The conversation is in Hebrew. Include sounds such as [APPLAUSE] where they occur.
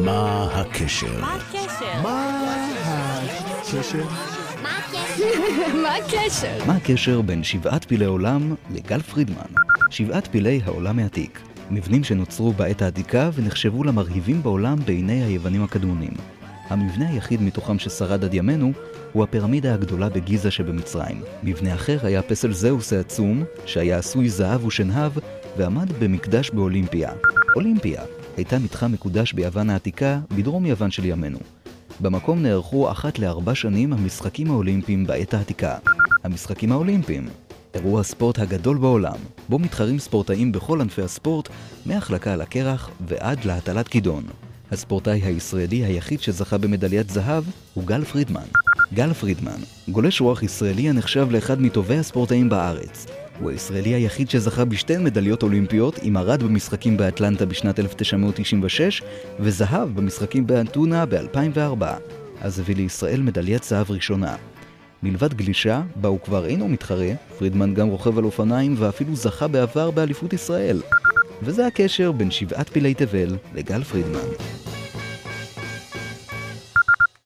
מה הקשר? מה הקשר? מה הקשר? [LAUGHS] מה הקשר? מה הקשר בין שבעת פילי עולם לגל פרידמן? שבעת פילי העולם העתיק. מבנים שנוצרו בעת העתיקה ונחשבו למרהיבים בעולם בעיני היוונים הקדמונים. המבנה היחיד מתוכם ששרד עד ימינו הוא הפירמידה הגדולה בגיזה שבמצרים. מבנה אחר היה פסל זהוס העצום, שהיה עשוי זהב ושנהב, ועמד במקדש באולימפיה. אולימפיה הייתה מתחם מקודש ביוון העתיקה, בדרום יוון של ימינו. במקום נערכו אחת לארבע שנים המשחקים האולימפיים בעת העתיקה. המשחקים האולימפיים, אירוע הספורט הגדול בעולם, בו מתחרים ספורטאים בכל ענפי הספורט, מהחלקה על הקרח ועד להטלת כידון. הספורטאי הישראלי היחיד שזכה במדליית זהב הוא גל פרידמן. גל פרידמן, גולש רוח ישראלי הנחשב לאחד מטובי הספורטאים בארץ. הוא הישראלי היחיד שזכה בשתי מדליות אולימפיות עם ארד במשחקים באטלנטה בשנת 1996 וזהב במשחקים באנטונה ב-2004. אז הביא לישראל מדליית זהב ראשונה. מלבד גלישה, בה הוא כבר אינו מתחרה, פרידמן גם רוכב על אופניים ואפילו זכה בעבר באליפות ישראל. וזה הקשר בין שבעת פילי תבל לגל פרידמן.